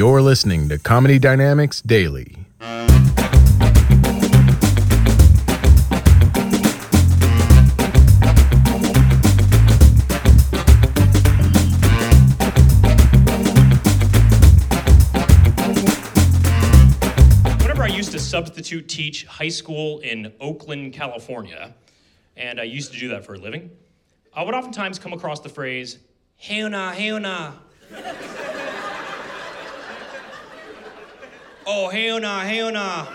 You're listening to Comedy Dynamics Daily. Whenever I used to substitute teach high school in Oakland, California, and I used to do that for a living, I would oftentimes come across the phrase, hell nah, hell nah. Oh, hell nah, hell nah.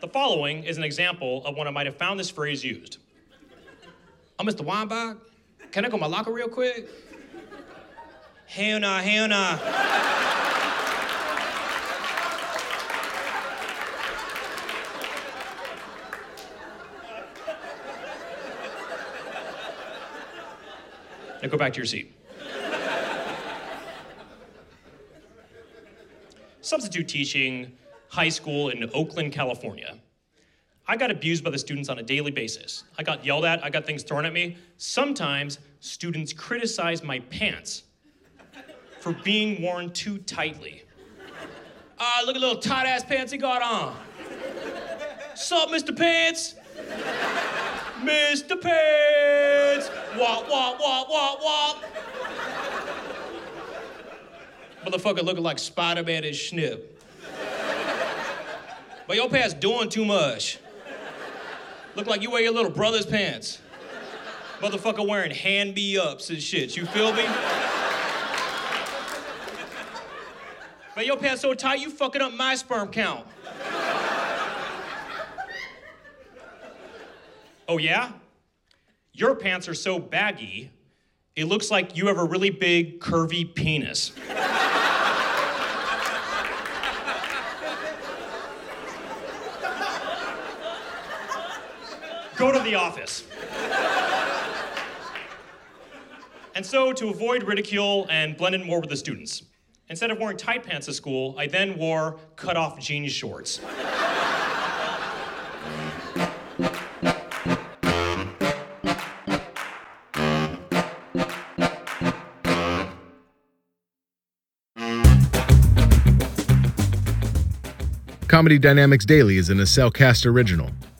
The following is an example of when I might have found this phrase used. Oh, Mr. Weinbach, can I go my locker real quick? Hell nah, hell nah. Now go back to your seat. Substitute teaching high school in Oakland, California. I got abused by the students on a daily basis. I got yelled at, I got things thrown at me. Sometimes students criticized my pants for being worn too tightly. Ah, look at little tight ass pants he got on. Sup, Mr. Pants? Mr. Pants! Wop, wop, wop, wop, wop. Motherfucker looking like Spider-Man and Snip. But your pants doing too much. Look like you wear your little brother's pants. Motherfucker wearing hand me ups and shit. You feel me? But your pants so tight, you fucking up my sperm count. Oh, yeah? Your pants are so baggy, it looks like you have a really big, curvy penis. Go to the office. And so, to avoid ridicule and blend in more with the students, instead of wearing tight pants to school, I then wore cut off jean shorts. Comedy Dynamics Daily is an Acast original